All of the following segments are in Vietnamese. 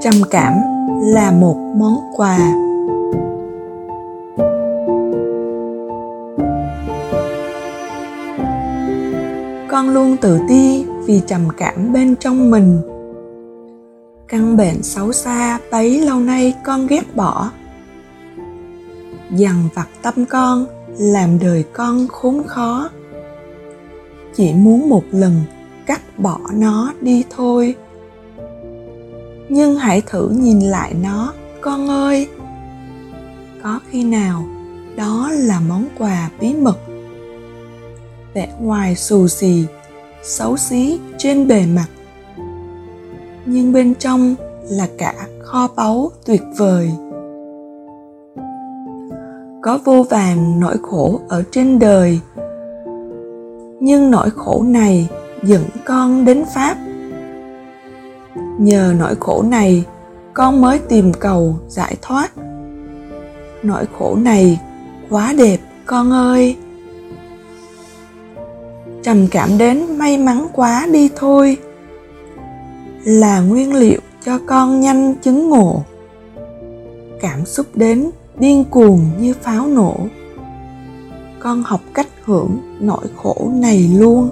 trầm cảm là một món quà. Con luôn tự ti vì trầm cảm bên trong mình. Căn bệnh xấu xa bấy lâu nay con ghét bỏ. Dằn vặt tâm con làm đời con khốn khó. Chỉ muốn một lần cắt bỏ nó đi thôi nhưng hãy thử nhìn lại nó, con ơi. Có khi nào đó là món quà bí mật? Vẻ ngoài xù xì, xấu xí trên bề mặt. Nhưng bên trong là cả kho báu tuyệt vời. Có vô vàng nỗi khổ ở trên đời. Nhưng nỗi khổ này dẫn con đến pháp nhờ nỗi khổ này, con mới tìm cầu giải thoát. Nỗi khổ này quá đẹp, con ơi. Trầm cảm đến may mắn quá đi thôi. Là nguyên liệu cho con nhanh chứng ngộ. Cảm xúc đến điên cuồng như pháo nổ. Con học cách hưởng nỗi khổ này luôn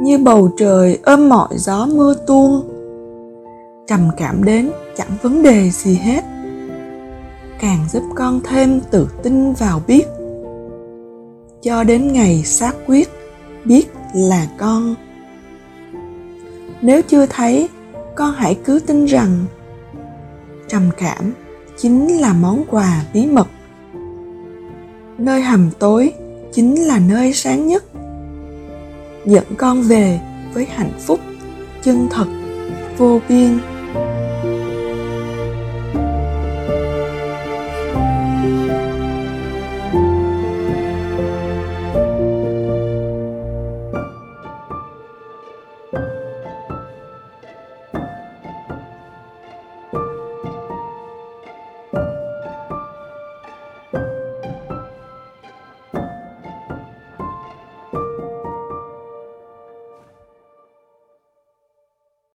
như bầu trời ôm mọi gió mưa tuôn, trầm cảm đến chẳng vấn đề gì hết. Càng giúp con thêm tự tin vào biết, cho đến ngày xác quyết biết là con. Nếu chưa thấy, con hãy cứ tin rằng trầm cảm chính là món quà bí mật. Nơi hầm tối chính là nơi sáng nhất dẫn con về với hạnh phúc chân thật vô biên.